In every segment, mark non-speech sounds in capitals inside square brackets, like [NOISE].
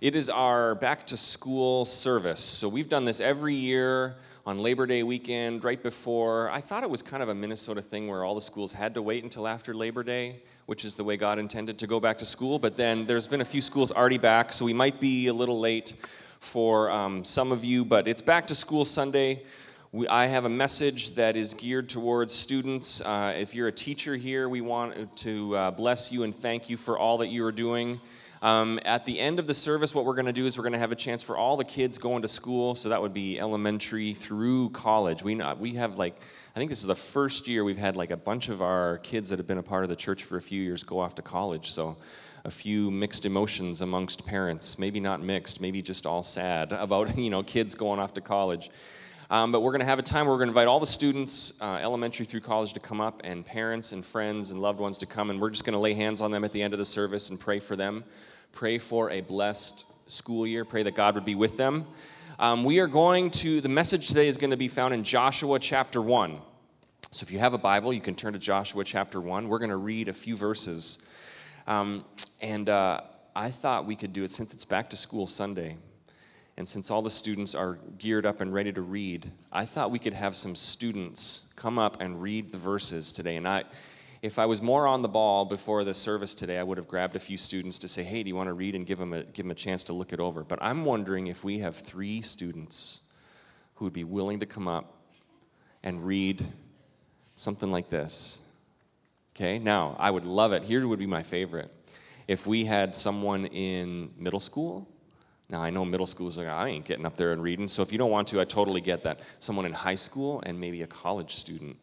It is our back to school service. So we've done this every year on Labor Day weekend, right before. I thought it was kind of a Minnesota thing where all the schools had to wait until after Labor Day, which is the way God intended to go back to school. But then there's been a few schools already back, so we might be a little late for um, some of you, but it's back to school Sunday. We, I have a message that is geared towards students. Uh, if you're a teacher here, we want to uh, bless you and thank you for all that you are doing. Um, at the end of the service, what we're going to do is we're going to have a chance for all the kids going to school. So that would be elementary through college. We, we have like, I think this is the first year we've had like a bunch of our kids that have been a part of the church for a few years go off to college. So a few mixed emotions amongst parents. Maybe not mixed, maybe just all sad [LAUGHS] about you know kids going off to college. Um, but we're going to have a time where we're going to invite all the students, uh, elementary through college, to come up, and parents and friends and loved ones to come. And we're just going to lay hands on them at the end of the service and pray for them. Pray for a blessed school year. Pray that God would be with them. Um, we are going to, the message today is going to be found in Joshua chapter 1. So if you have a Bible, you can turn to Joshua chapter 1. We're going to read a few verses. Um, and uh, I thought we could do it since it's back to school Sunday. And since all the students are geared up and ready to read, I thought we could have some students come up and read the verses today. And I, if I was more on the ball before the service today, I would have grabbed a few students to say, hey, do you want to read and give them a, give them a chance to look it over? But I'm wondering if we have three students who would be willing to come up and read something like this. Okay, now I would love it. Here would be my favorite. If we had someone in middle school now, I know middle school's like, I ain't getting up there and reading. So if you don't want to, I totally get that. Someone in high school and maybe a college student.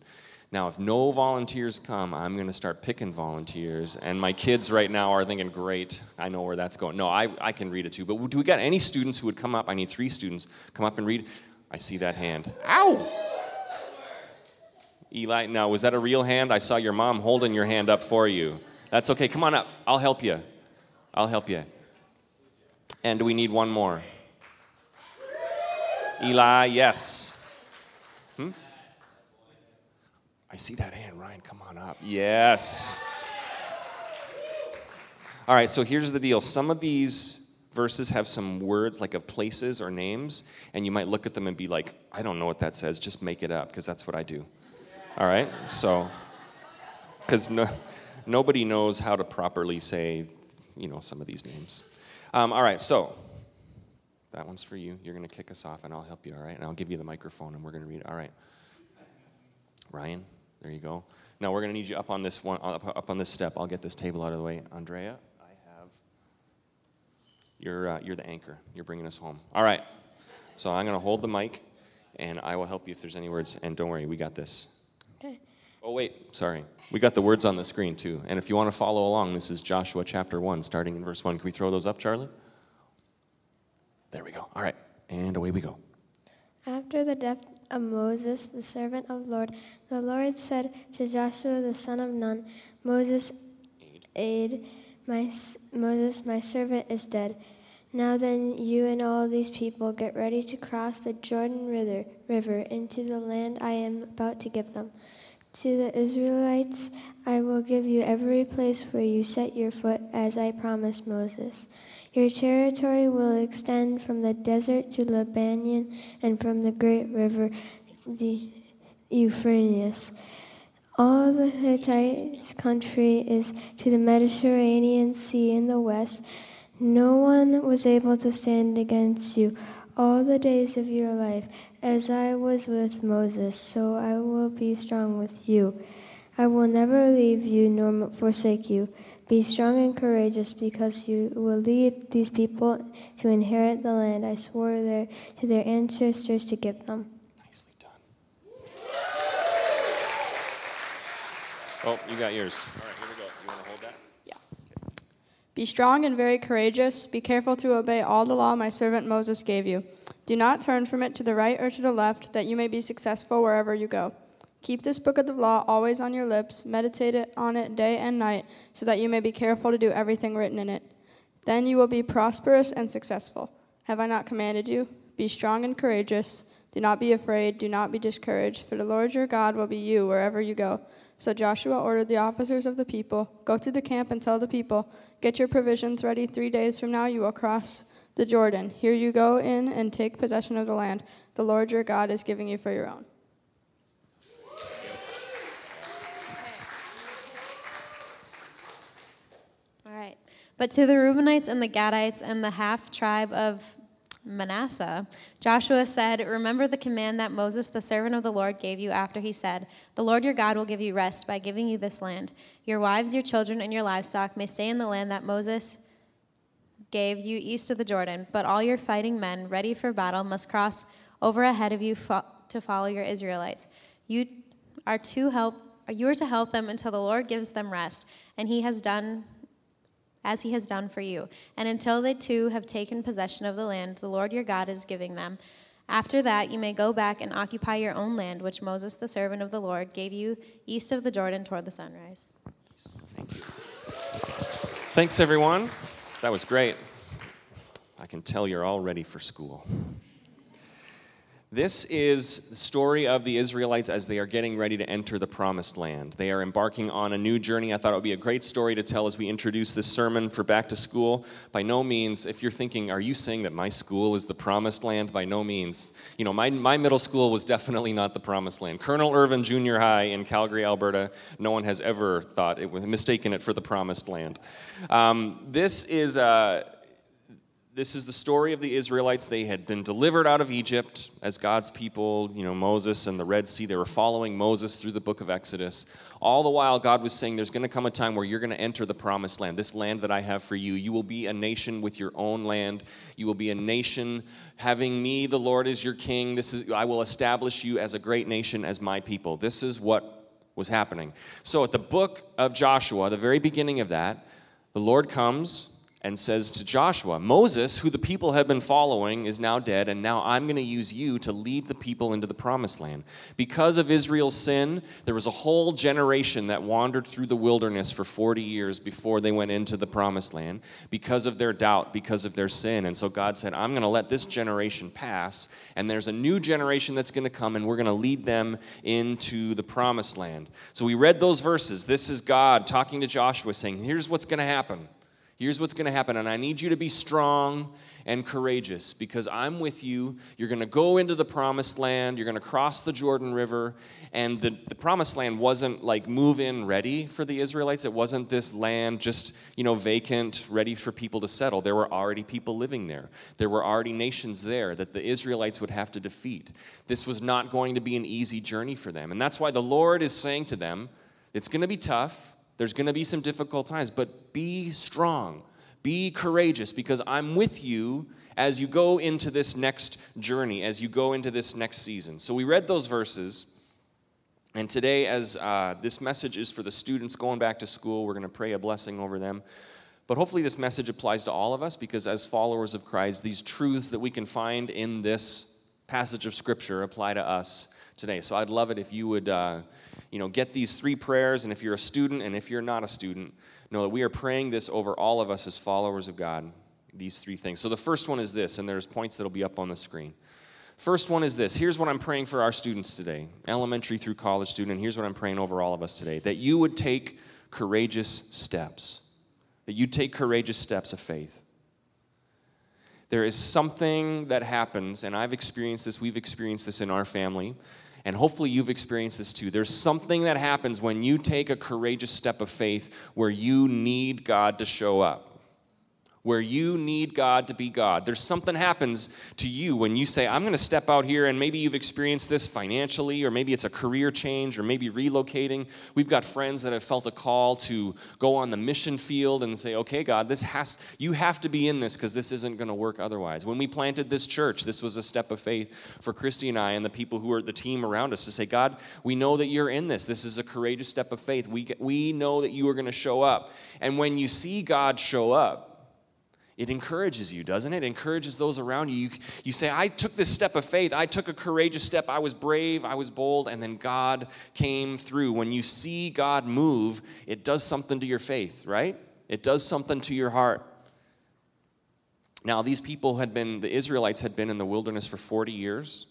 Now, if no volunteers come, I'm going to start picking volunteers. And my kids right now are thinking, great, I know where that's going. No, I, I can read it too. But do we got any students who would come up? I need three students. Come up and read. I see that hand. Ow! Eli, now, was that a real hand? I saw your mom holding your hand up for you. That's okay. Come on up. I'll help you. I'll help you. And we need one more. Eli, yes. Hmm? I see that hand, Ryan. Come on up. Yes. All right, so here's the deal. Some of these verses have some words like of places or names, and you might look at them and be like, I don't know what that says. Just make it up, because that's what I do. All right? So, because no, nobody knows how to properly say, you know, some of these names. Um, all right, so that one's for you. You're going to kick us off, and I'll help you, all right? And I'll give you the microphone, and we're going to read it. All right. Ryan, there you go. Now we're going to need you up on this one, up, up, on this step. I'll get this table out of the way. Andrea, I have. You're uh, you're the anchor. You're bringing us home. All right. So I'm going to hold the mic, and I will help you if there's any words. And don't worry, we got this. Okay. Oh wait, sorry. We got the words on the screen too. And if you want to follow along, this is Joshua chapter 1, starting in verse 1. Can we throw those up, Charlie? There we go. All right. And away we go. After the death of Moses, the servant of the Lord, the Lord said to Joshua the son of Nun, Moses, aid, my, Moses, my servant, is dead. Now then, you and all these people get ready to cross the Jordan river, river into the land I am about to give them. To the Israelites, I will give you every place where you set your foot, as I promised Moses. Your territory will extend from the desert to Lebanon and from the great river, the Euphrates. All the Hittites' country is to the Mediterranean Sea in the west. No one was able to stand against you all the days of your life. As I was with Moses, so I will be strong with you. I will never leave you nor forsake you. Be strong and courageous, because you will lead these people to inherit the land I swore their, to their ancestors to give them. Nicely done. Oh, you got yours. All right, here we go. You want to hold that? Yeah. Okay. Be strong and very courageous. Be careful to obey all the law my servant Moses gave you. Do not turn from it to the right or to the left, that you may be successful wherever you go. Keep this book of the law always on your lips, meditate on it day and night, so that you may be careful to do everything written in it. Then you will be prosperous and successful. Have I not commanded you? Be strong and courageous. Do not be afraid, do not be discouraged, for the Lord your God will be you wherever you go. So Joshua ordered the officers of the people Go to the camp and tell the people, Get your provisions ready. Three days from now you will cross the Jordan. Here you go in and take possession of the land the Lord your God is giving you for your own. All right. But to the Reubenites and the Gadites and the half tribe of Manasseh, Joshua said, Remember the command that Moses, the servant of the Lord, gave you after he said, The Lord your God will give you rest by giving you this land. Your wives, your children, and your livestock may stay in the land that Moses gave you east of the Jordan, but all your fighting men ready for battle must cross over ahead of you fo- to follow your Israelites. You are to help you are to help them until the Lord gives them rest, and he has done as he has done for you, and until they too have taken possession of the land the Lord your God is giving them. After that, you may go back and occupy your own land, which Moses, the servant of the Lord, gave you east of the Jordan toward the sunrise. Thank you. Thanks, everyone. That was great. I can tell you're all ready for school. This is the story of the Israelites as they are getting ready to enter the promised land. They are embarking on a new journey. I thought it would be a great story to tell as we introduce this sermon for back to school. By no means, if you're thinking, are you saying that my school is the promised land? By no means. You know, my, my middle school was definitely not the promised land. Colonel Irvine Junior High in Calgary, Alberta, no one has ever thought it was mistaken it for the promised land. Um, this is. Uh, this is the story of the Israelites. They had been delivered out of Egypt as God's people, you know, Moses and the Red Sea. They were following Moses through the book of Exodus. All the while, God was saying, There's going to come a time where you're going to enter the promised land, this land that I have for you. You will be a nation with your own land. You will be a nation having me, the Lord, as your king. This is, I will establish you as a great nation, as my people. This is what was happening. So at the book of Joshua, the very beginning of that, the Lord comes and says to Joshua, Moses, who the people had been following, is now dead, and now I'm going to use you to lead the people into the promised land. Because of Israel's sin, there was a whole generation that wandered through the wilderness for 40 years before they went into the promised land because of their doubt, because of their sin. And so God said, I'm going to let this generation pass, and there's a new generation that's going to come, and we're going to lead them into the promised land. So we read those verses. This is God talking to Joshua, saying, Here's what's going to happen. Here's what's going to happen, and I need you to be strong and courageous because I'm with you. You're going to go into the promised land, you're going to cross the Jordan River, and the, the promised land wasn't like move in ready for the Israelites. It wasn't this land just, you know, vacant, ready for people to settle. There were already people living there, there were already nations there that the Israelites would have to defeat. This was not going to be an easy journey for them, and that's why the Lord is saying to them, it's going to be tough. There's going to be some difficult times, but be strong. Be courageous because I'm with you as you go into this next journey, as you go into this next season. So we read those verses. And today, as uh, this message is for the students going back to school, we're going to pray a blessing over them. But hopefully, this message applies to all of us because, as followers of Christ, these truths that we can find in this passage of Scripture apply to us today. So I'd love it if you would. Uh, you know, get these three prayers, and if you're a student and if you're not a student, know that we are praying this over all of us as followers of God, these three things. So the first one is this, and there's points that'll be up on the screen. First one is this. Here's what I'm praying for our students today, elementary through college student, and here's what I'm praying over all of us today that you would take courageous steps, that you take courageous steps of faith. There is something that happens, and I've experienced this, we've experienced this in our family, and hopefully you've experienced this too. There's something that happens when you take a courageous step of faith where you need God to show up where you need God to be God. There's something happens to you when you say, I'm going to step out here, and maybe you've experienced this financially, or maybe it's a career change, or maybe relocating. We've got friends that have felt a call to go on the mission field and say, okay, God, this has, you have to be in this because this isn't going to work otherwise. When we planted this church, this was a step of faith for Christy and I and the people who are the team around us to say, God, we know that you're in this. This is a courageous step of faith. We, we know that you are going to show up. And when you see God show up, it encourages you, doesn't it? It encourages those around you. you. You say, I took this step of faith. I took a courageous step. I was brave. I was bold. And then God came through. When you see God move, it does something to your faith, right? It does something to your heart. Now, these people had been, the Israelites had been in the wilderness for 40 years.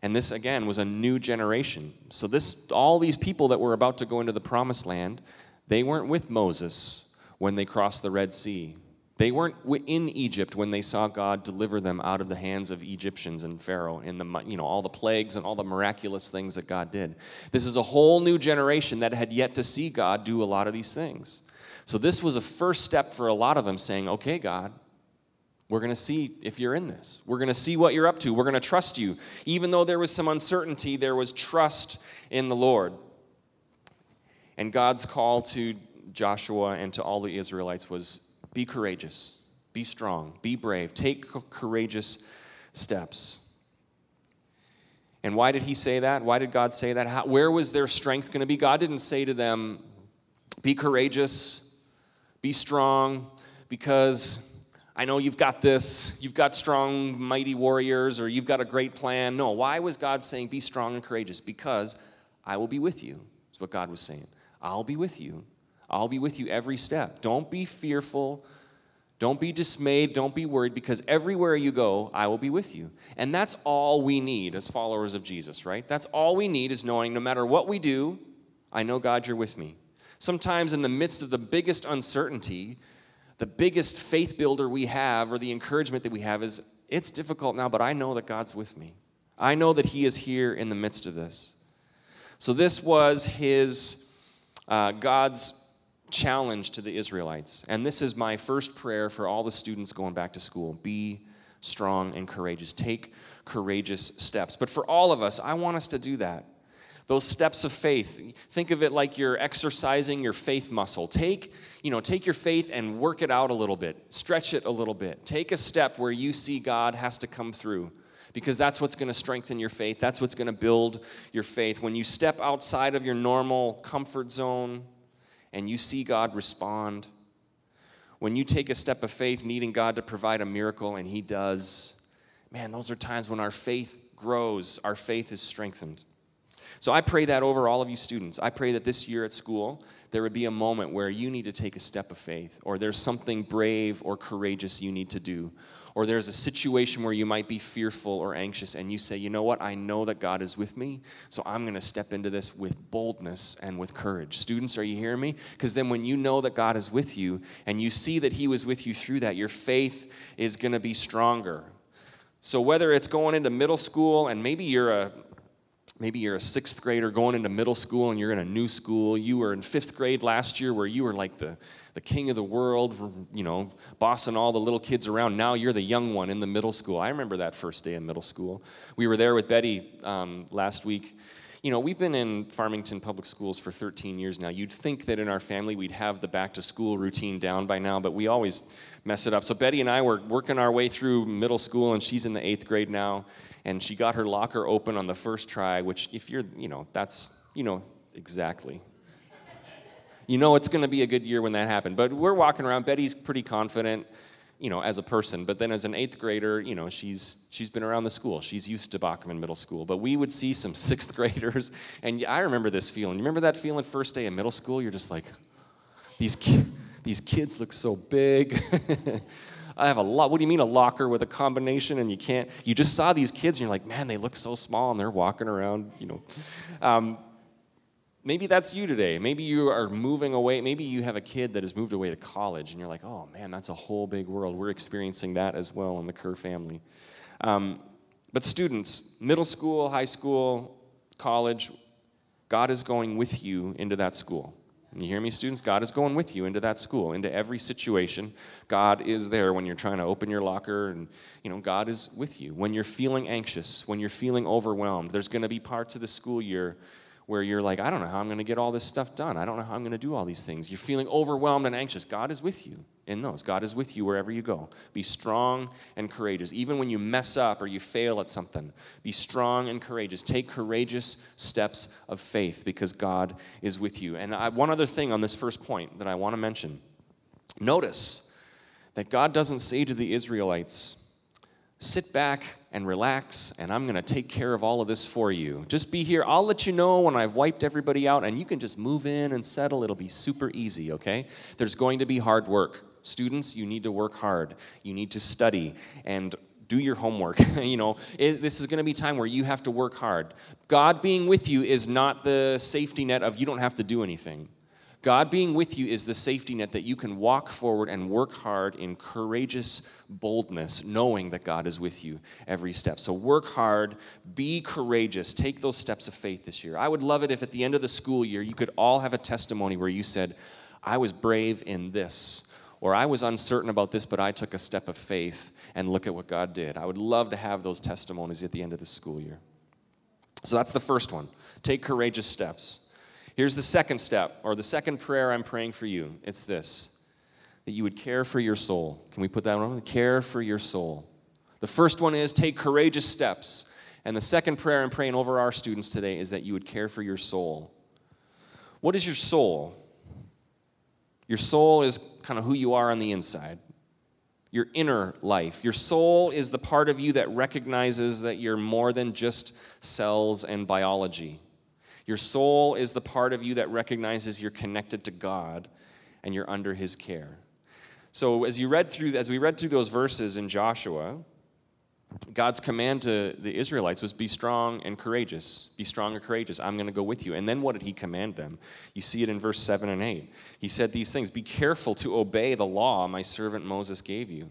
And this, again, was a new generation. So, this, all these people that were about to go into the promised land, they weren't with Moses when they crossed the Red Sea. They weren't in Egypt when they saw God deliver them out of the hands of Egyptians and Pharaoh in the you know all the plagues and all the miraculous things that God did. This is a whole new generation that had yet to see God do a lot of these things. So this was a first step for a lot of them saying, "Okay, God, we're going to see if you're in this. We're going to see what you're up to. We're going to trust you." Even though there was some uncertainty, there was trust in the Lord. And God's call to Joshua and to all the Israelites was be courageous, be strong, be brave, take courageous steps. And why did he say that? Why did God say that? How, where was their strength going to be? God didn't say to them, be courageous, be strong, because I know you've got this, you've got strong, mighty warriors, or you've got a great plan. No, why was God saying, be strong and courageous? Because I will be with you, is what God was saying. I'll be with you. I'll be with you every step. Don't be fearful. Don't be dismayed. Don't be worried because everywhere you go, I will be with you. And that's all we need as followers of Jesus, right? That's all we need is knowing no matter what we do, I know God, you're with me. Sometimes in the midst of the biggest uncertainty, the biggest faith builder we have or the encouragement that we have is it's difficult now, but I know that God's with me. I know that He is here in the midst of this. So, this was His, uh, God's challenge to the Israelites. And this is my first prayer for all the students going back to school be strong and courageous. Take courageous steps. But for all of us, I want us to do that. Those steps of faith. Think of it like you're exercising your faith muscle. Take, you know, take your faith and work it out a little bit. Stretch it a little bit. Take a step where you see God has to come through because that's what's going to strengthen your faith. That's what's going to build your faith. When you step outside of your normal comfort zone, and you see God respond, when you take a step of faith needing God to provide a miracle and He does, man, those are times when our faith grows, our faith is strengthened. So I pray that over all of you students. I pray that this year at school, there would be a moment where you need to take a step of faith, or there's something brave or courageous you need to do, or there's a situation where you might be fearful or anxious, and you say, you know what, I know that God is with me, so I'm going to step into this with boldness and with courage. Students, are you hearing me? Because then when you know that God is with you and you see that He was with you through that, your faith is going to be stronger. So whether it's going into middle school and maybe you're a maybe you're a sixth grader going into middle school and you're in a new school. You were in fifth grade last year where you were like the, the king of the world, you know, bossing all the little kids around. Now you're the young one in the middle school. I remember that first day in middle school. We were there with Betty um, last week. You know, we've been in Farmington Public Schools for 13 years now. You'd think that in our family we'd have the back to school routine down by now, but we always mess it up. So Betty and I were working our way through middle school, and she's in the eighth grade now and she got her locker open on the first try, which, if you're, you know, that's, you know, exactly. You know it's going to be a good year when that happened. But we're walking around. Betty's pretty confident, you know, as a person. But then as an eighth grader, you know, she's she's been around the school. She's used to Boeckman Middle School. But we would see some sixth [LAUGHS] graders, and I remember this feeling. You remember that feeling first day in middle school? You're just like, these ki- these kids look so big. [LAUGHS] I have a lot. What do you mean a locker with a combination and you can't? You just saw these kids and you're like, man, they look so small and they're walking around, you know. Um, maybe that's you today. Maybe you are moving away. Maybe you have a kid that has moved away to college and you're like, oh man, that's a whole big world. We're experiencing that as well in the Kerr family. Um, but students, middle school, high school, college, God is going with you into that school. And you hear me, students? God is going with you into that school, into every situation. God is there when you're trying to open your locker, and you know, God is with you. When you're feeling anxious, when you're feeling overwhelmed, there's going to be parts of the school year where you're like, I don't know how I'm going to get all this stuff done. I don't know how I'm going to do all these things. You're feeling overwhelmed and anxious. God is with you in those. God is with you wherever you go. Be strong and courageous. Even when you mess up or you fail at something, be strong and courageous. Take courageous steps of faith because God is with you. And I, one other thing on this first point that I want to mention notice that God doesn't say to the Israelites, sit back and relax, and I'm going to take care of all of this for you. Just be here. I'll let you know when I've wiped everybody out, and you can just move in and settle. It'll be super easy, okay? There's going to be hard work. Students, you need to work hard. You need to study and do your homework. [LAUGHS] you know, it, this is going to be time where you have to work hard. God being with you is not the safety net of you don't have to do anything. God being with you is the safety net that you can walk forward and work hard in courageous boldness, knowing that God is with you every step. So work hard, be courageous, take those steps of faith this year. I would love it if at the end of the school year you could all have a testimony where you said, I was brave in this, or I was uncertain about this, but I took a step of faith and look at what God did. I would love to have those testimonies at the end of the school year. So that's the first one. Take courageous steps. Here's the second step, or the second prayer I'm praying for you. It's this that you would care for your soul. Can we put that one on? Care for your soul. The first one is take courageous steps. And the second prayer I'm praying over our students today is that you would care for your soul. What is your soul? Your soul is kind of who you are on the inside, your inner life. Your soul is the part of you that recognizes that you're more than just cells and biology. Your soul is the part of you that recognizes you're connected to God and you're under his care. So as you read through as we read through those verses in Joshua, God's command to the Israelites was be strong and courageous. Be strong and courageous. I'm going to go with you. And then what did he command them? You see it in verse 7 and 8. He said these things Be careful to obey the law my servant Moses gave you.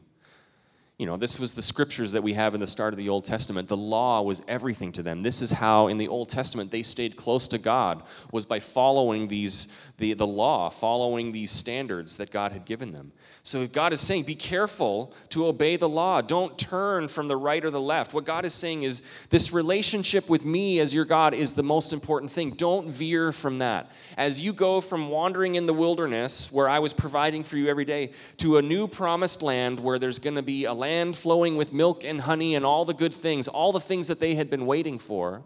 You know, this was the scriptures that we have in the start of the Old Testament. The law was everything to them. This is how in the Old Testament they stayed close to God was by following these the, the law, following these standards that God had given them. So God is saying, be careful to obey the law. Don't turn from the right or the left. What God is saying is, this relationship with me as your God is the most important thing. Don't veer from that. As you go from wandering in the wilderness, where I was providing for you every day, to a new promised land where there's going to be a land flowing with milk and honey and all the good things, all the things that they had been waiting for,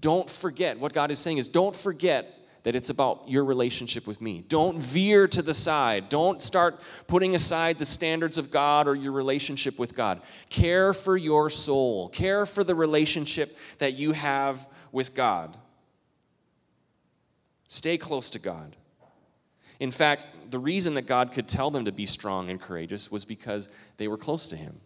don't forget. What God is saying is, don't forget that it's about your relationship with me. Don't veer to the side. Don't start putting aside the standards of God or your relationship with God. Care for your soul, care for the relationship that you have with God. Stay close to God. In fact, the reason that God could tell them to be strong and courageous was because they were close to Him.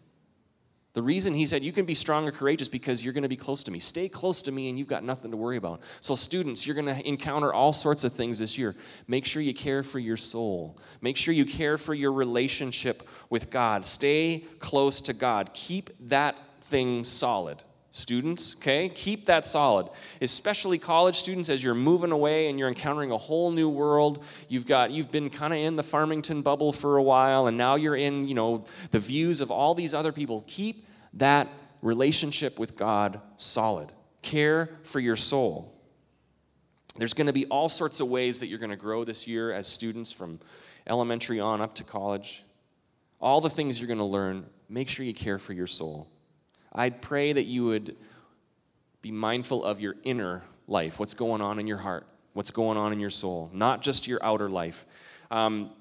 The reason he said you can be strong and courageous because you're going to be close to me. Stay close to me and you've got nothing to worry about. So, students, you're going to encounter all sorts of things this year. Make sure you care for your soul, make sure you care for your relationship with God. Stay close to God. Keep that thing solid. Students, okay? Keep that solid. Especially college students as you're moving away and you're encountering a whole new world. You've got you've been kind of in the Farmington bubble for a while and now you're in, you know, the views of all these other people. Keep that relationship with God solid. Care for your soul. There's going to be all sorts of ways that you're going to grow this year as students from elementary on up to college. All the things you're going to learn, make sure you care for your soul. I'd pray that you would be mindful of your inner life, what's going on in your heart, what's going on in your soul, not just your outer life. Um,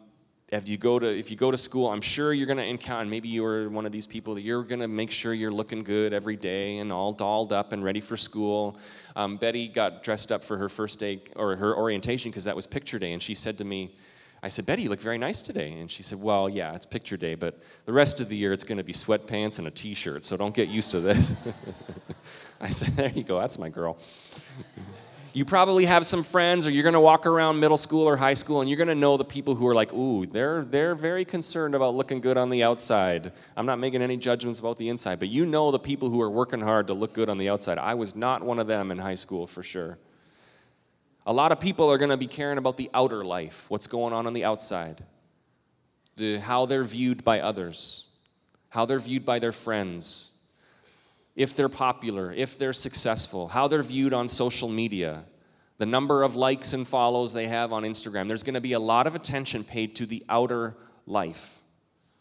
if you go to if you go to school, I'm sure you're going to encounter. Maybe you're one of these people that you're going to make sure you're looking good every day and all dolled up and ready for school. Um, Betty got dressed up for her first day or her orientation because that was picture day, and she said to me, I said, Betty, you look very nice today. And she said, Well, yeah, it's picture day, but the rest of the year it's going to be sweatpants and a t shirt, so don't get used to this. [LAUGHS] I said, There you go, that's my girl. you probably have some friends, or you're going to walk around middle school or high school, and you're going to know the people who are like, Ooh, they're, they're very concerned about looking good on the outside. I'm not making any judgments about the inside, but you know the people who are working hard to look good on the outside. I was not one of them in high school for sure. A lot of people are going to be caring about the outer life, what's going on on the outside, the, how they're viewed by others, how they're viewed by their friends, if they're popular, if they're successful, how they're viewed on social media, the number of likes and follows they have on Instagram. There's going to be a lot of attention paid to the outer life,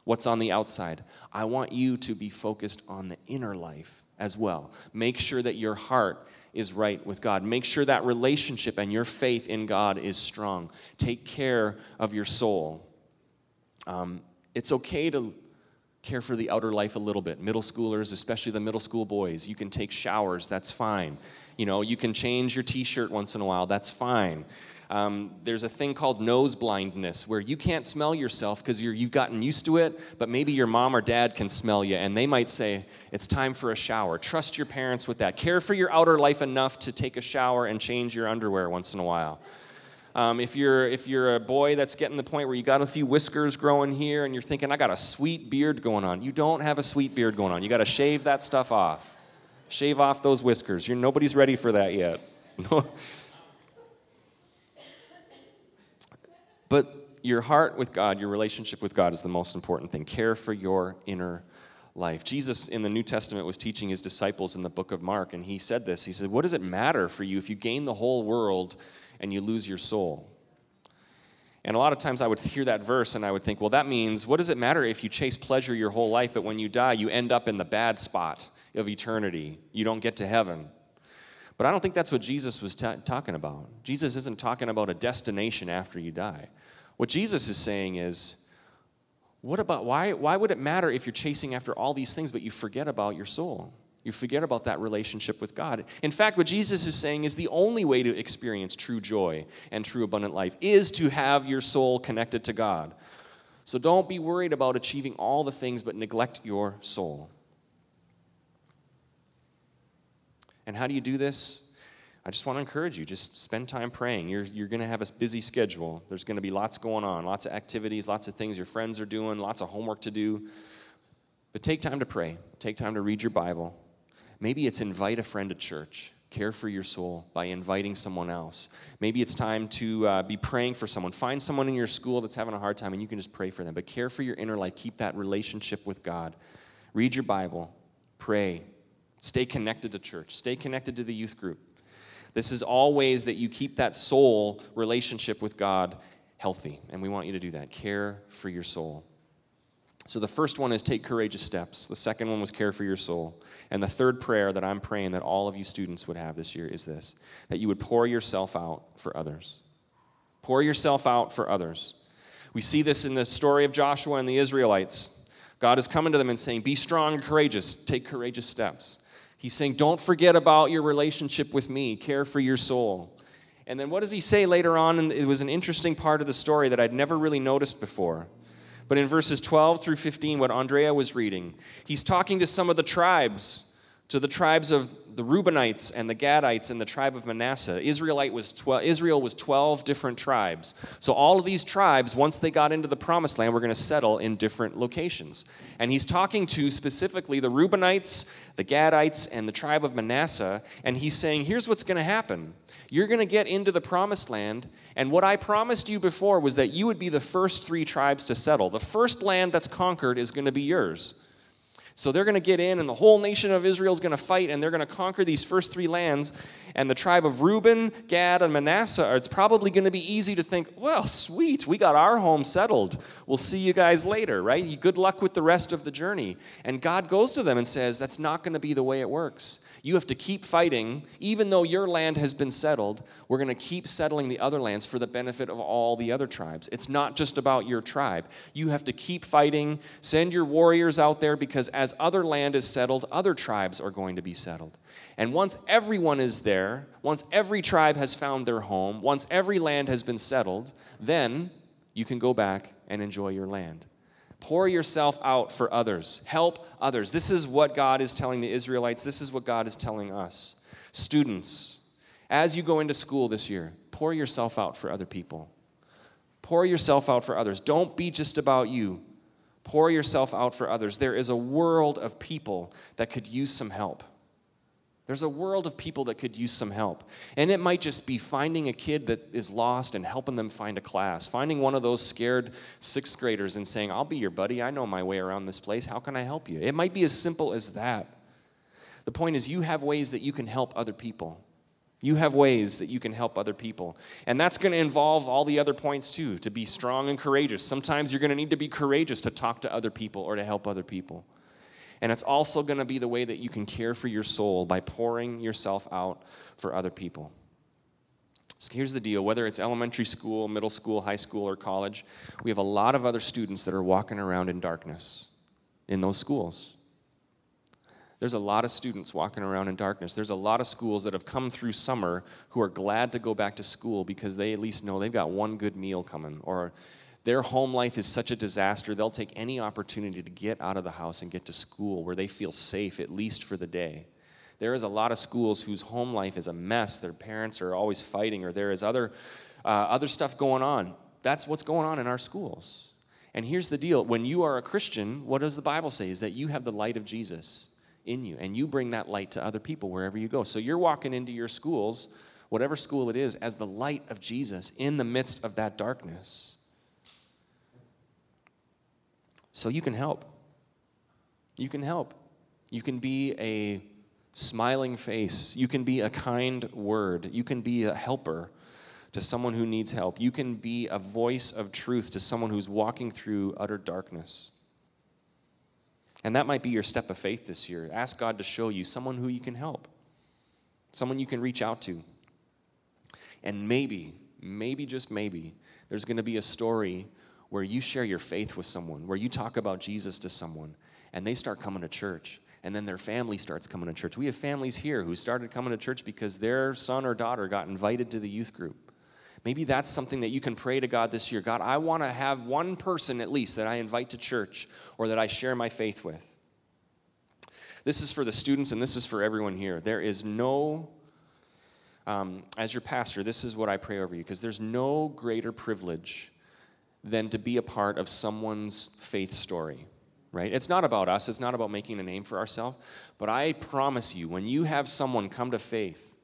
what's on the outside. I want you to be focused on the inner life as well. Make sure that your heart is right with God. Make sure that relationship and your faith in God is strong. Take care of your soul. Um, it's okay to care for the outer life a little bit. Middle schoolers, especially the middle school boys, you can take showers, that's fine. You know, you can change your t shirt once in a while, that's fine. Um, there's a thing called nose blindness where you can't smell yourself because you've gotten used to it, but maybe your mom or dad can smell you and they might say, It's time for a shower. Trust your parents with that. Care for your outer life enough to take a shower and change your underwear once in a while. Um, if, you're, if you're a boy that's getting the point where you got a few whiskers growing here and you're thinking, I got a sweet beard going on, you don't have a sweet beard going on. You got to shave that stuff off. Shave off those whiskers. You're, nobody's ready for that yet. [LAUGHS] but your heart with God, your relationship with God is the most important thing. Care for your inner life. Jesus in the New Testament was teaching his disciples in the book of Mark, and he said this. He said, What does it matter for you if you gain the whole world and you lose your soul? And a lot of times I would hear that verse and I would think, well, that means what does it matter if you chase pleasure your whole life, but when you die, you end up in the bad spot of eternity? You don't get to heaven. But I don't think that's what Jesus was ta- talking about. Jesus isn't talking about a destination after you die. What Jesus is saying is, what about why, why would it matter if you're chasing after all these things, but you forget about your soul? You forget about that relationship with God. In fact, what Jesus is saying is the only way to experience true joy and true abundant life is to have your soul connected to God. So don't be worried about achieving all the things, but neglect your soul. And how do you do this? I just want to encourage you just spend time praying. You're, you're going to have a busy schedule. There's going to be lots going on, lots of activities, lots of things your friends are doing, lots of homework to do. But take time to pray, take time to read your Bible. Maybe it's invite a friend to church. Care for your soul by inviting someone else. Maybe it's time to uh, be praying for someone. Find someone in your school that's having a hard time and you can just pray for them. But care for your inner life. Keep that relationship with God. Read your Bible. Pray. Stay connected to church. Stay connected to the youth group. This is all ways that you keep that soul relationship with God healthy. And we want you to do that. Care for your soul. So the first one is take courageous steps. The second one was care for your soul. And the third prayer that I'm praying that all of you students would have this year is this that you would pour yourself out for others. Pour yourself out for others. We see this in the story of Joshua and the Israelites. God is coming to them and saying, Be strong and courageous, take courageous steps. He's saying, Don't forget about your relationship with me, care for your soul. And then what does he say later on? And it was an interesting part of the story that I'd never really noticed before. But in verses 12 through 15, what Andrea was reading, he's talking to some of the tribes, to the tribes of the Reubenites and the Gadites and the tribe of Manasseh. Israelite was 12, Israel was 12 different tribes. So all of these tribes, once they got into the promised land, were going to settle in different locations. And he's talking to specifically the Reubenites, the Gadites, and the tribe of Manasseh. And he's saying, here's what's going to happen. You're going to get into the promised land, and what I promised you before was that you would be the first three tribes to settle. The first land that's conquered is going to be yours. So they're going to get in, and the whole nation of Israel is going to fight, and they're going to conquer these first three lands. And the tribe of Reuben, Gad, and Manasseh, it's probably going to be easy to think, well, sweet, we got our home settled. We'll see you guys later, right? Good luck with the rest of the journey. And God goes to them and says, that's not going to be the way it works. You have to keep fighting. Even though your land has been settled, we're going to keep settling the other lands for the benefit of all the other tribes. It's not just about your tribe. You have to keep fighting. Send your warriors out there because as other land is settled, other tribes are going to be settled. And once everyone is there, once every tribe has found their home, once every land has been settled, then you can go back and enjoy your land. Pour yourself out for others. Help others. This is what God is telling the Israelites. This is what God is telling us. Students, as you go into school this year, pour yourself out for other people. Pour yourself out for others. Don't be just about you. Pour yourself out for others. There is a world of people that could use some help. There's a world of people that could use some help. And it might just be finding a kid that is lost and helping them find a class, finding one of those scared sixth graders and saying, I'll be your buddy. I know my way around this place. How can I help you? It might be as simple as that. The point is, you have ways that you can help other people. You have ways that you can help other people. And that's going to involve all the other points too to be strong and courageous. Sometimes you're going to need to be courageous to talk to other people or to help other people. And it's also going to be the way that you can care for your soul by pouring yourself out for other people. So here's the deal whether it's elementary school, middle school, high school, or college, we have a lot of other students that are walking around in darkness in those schools. There's a lot of students walking around in darkness. There's a lot of schools that have come through summer who are glad to go back to school because they at least know they've got one good meal coming or their home life is such a disaster, they'll take any opportunity to get out of the house and get to school where they feel safe, at least for the day. There is a lot of schools whose home life is a mess. Their parents are always fighting, or there is other uh, other stuff going on. That's what's going on in our schools. And here's the deal when you are a Christian, what does the Bible say? Is that you have the light of Jesus in you, and you bring that light to other people wherever you go. So you're walking into your schools, whatever school it is, as the light of Jesus in the midst of that darkness. So you can help. You can help. You can be a smiling face. You can be a kind word. You can be a helper to someone who needs help. You can be a voice of truth to someone who's walking through utter darkness. And that might be your step of faith this year. Ask God to show you someone who you can help, someone you can reach out to. And maybe, maybe, just maybe, there's going to be a story where you share your faith with someone, where you talk about Jesus to someone, and they start coming to church. And then their family starts coming to church. We have families here who started coming to church because their son or daughter got invited to the youth group. Maybe that's something that you can pray to God this year. God, I want to have one person at least that I invite to church or that I share my faith with. This is for the students and this is for everyone here. There is no, um, as your pastor, this is what I pray over you because there's no greater privilege than to be a part of someone's faith story, right? It's not about us, it's not about making a name for ourselves, but I promise you, when you have someone come to faith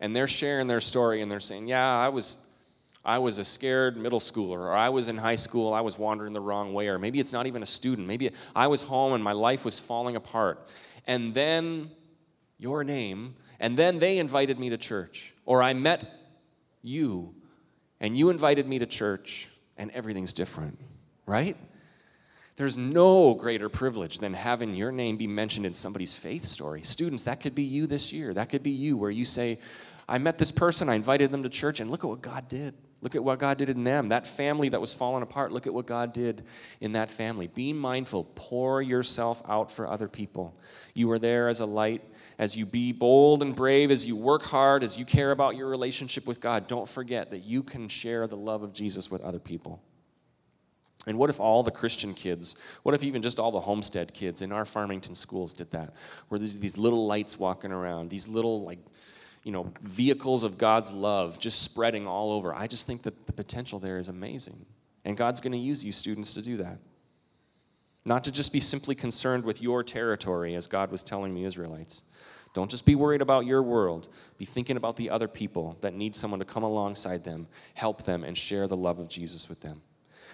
and they're sharing their story and they're saying, Yeah, I was I was a scared middle schooler, or I was in high school, I was wandering the wrong way, or maybe it's not even a student. Maybe I was home and my life was falling apart. And then your name, and then they invited me to church, or I met you and you invited me to church, and everything's different, right? There's no greater privilege than having your name be mentioned in somebody's faith story. Students, that could be you this year. That could be you, where you say, I met this person, I invited them to church, and look at what God did. Look at what God did in them. That family that was falling apart, look at what God did in that family. Be mindful. Pour yourself out for other people. You are there as a light. As you be bold and brave, as you work hard, as you care about your relationship with God, don't forget that you can share the love of Jesus with other people. And what if all the Christian kids, what if even just all the homestead kids in our Farmington schools did that? Where there's these little lights walking around, these little, like, you know, vehicles of God's love just spreading all over. I just think that the potential there is amazing. And God's going to use you students to do that. Not to just be simply concerned with your territory, as God was telling the Israelites. Don't just be worried about your world. Be thinking about the other people that need someone to come alongside them, help them, and share the love of Jesus with them.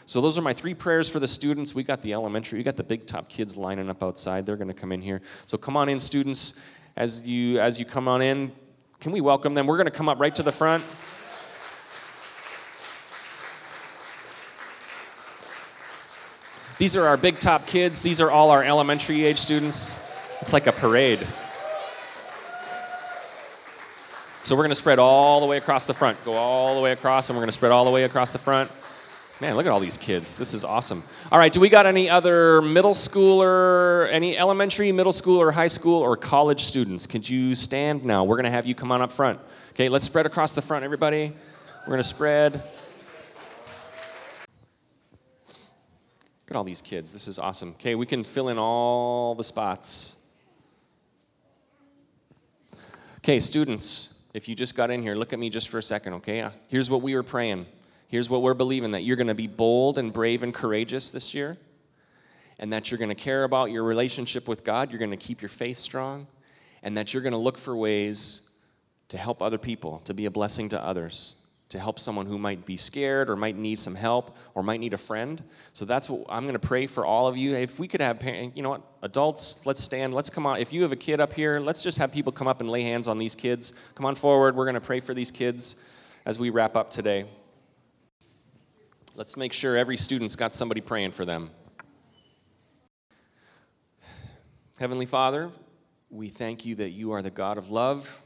So those are my three prayers for the students. We got the elementary, we got the big top kids lining up outside. They're going to come in here. So come on in, students. As you as you come on in, can we welcome them? We're going to come up right to the front. These are our big top kids. These are all our elementary age students. It's like a parade. So we're going to spread all the way across the front. Go all the way across, and we're going to spread all the way across the front. Man, look at all these kids. This is awesome. All right, do we got any other middle schooler, any elementary, middle school, or high school, or college students? Could you stand now? We're going to have you come on up front. Okay, let's spread across the front, everybody. We're going to spread. Look at all these kids. This is awesome. Okay, we can fill in all the spots. Okay, students, if you just got in here, look at me just for a second, okay? Here's what we were praying. Here's what we're believing that you're going to be bold and brave and courageous this year, and that you're going to care about your relationship with God. You're going to keep your faith strong, and that you're going to look for ways to help other people, to be a blessing to others, to help someone who might be scared or might need some help or might need a friend. So that's what I'm going to pray for all of you. If we could have, you know what, adults, let's stand, let's come on. If you have a kid up here, let's just have people come up and lay hands on these kids. Come on forward. We're going to pray for these kids as we wrap up today. Let's make sure every student's got somebody praying for them. Heavenly Father, we thank you that you are the God of love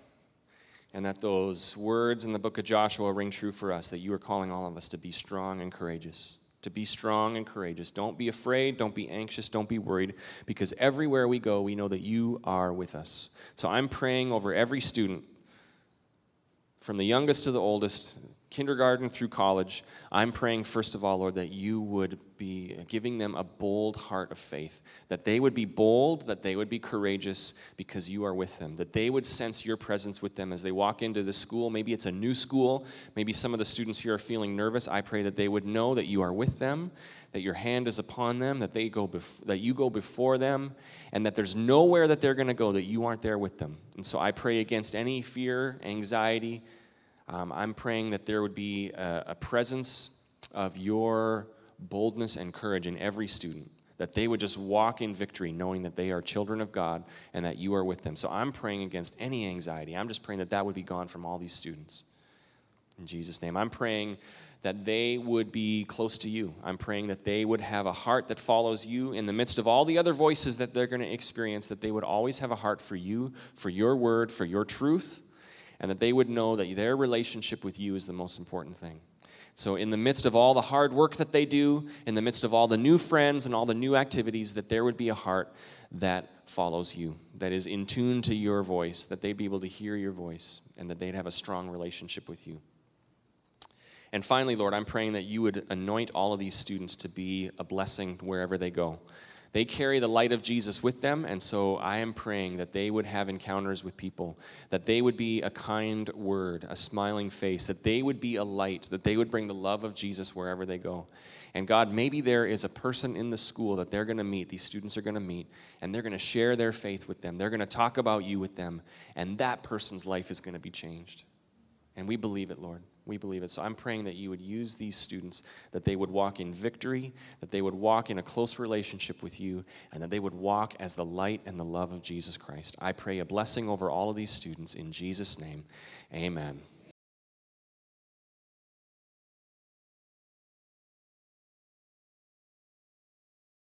and that those words in the book of Joshua ring true for us, that you are calling all of us to be strong and courageous. To be strong and courageous. Don't be afraid, don't be anxious, don't be worried, because everywhere we go, we know that you are with us. So I'm praying over every student, from the youngest to the oldest, kindergarten through college, I'm praying, first of all, Lord, that you would be giving them a bold heart of faith, that they would be bold, that they would be courageous because you are with them, that they would sense your presence with them as they walk into the school. Maybe it's a new school, maybe some of the students here are feeling nervous. I pray that they would know that you are with them, that your hand is upon them, that, they go bef- that you go before them, and that there's nowhere that they're going to go that you aren't there with them. And so I pray against any fear, anxiety, um, I'm praying that there would be a, a presence of your boldness and courage in every student, that they would just walk in victory knowing that they are children of God and that you are with them. So I'm praying against any anxiety. I'm just praying that that would be gone from all these students. In Jesus' name. I'm praying that they would be close to you. I'm praying that they would have a heart that follows you in the midst of all the other voices that they're going to experience, that they would always have a heart for you, for your word, for your truth and that they would know that their relationship with you is the most important thing. So, in the midst of all the hard work that they do, in the midst of all the new friends and all the new activities, that there would be a heart that follows you, that is in tune to your voice, that they'd be able to hear your voice, and that they'd have a strong relationship with you. And finally, Lord, I'm praying that you would anoint all of these students to be a blessing wherever they go. They carry the light of Jesus with them, and so I am praying that they would have encounters with people, that they would be a kind word, a smiling face, that they would be a light, that they would bring the love of Jesus wherever they go. And God, maybe there is a person in the school that they're going to meet, these students are going to meet, and they're going to share their faith with them. They're going to talk about you with them, and that person's life is going to be changed. And we believe it, Lord. We believe it. So I'm praying that you would use these students, that they would walk in victory, that they would walk in a close relationship with you, and that they would walk as the light and the love of Jesus Christ. I pray a blessing over all of these students in Jesus' name. Amen.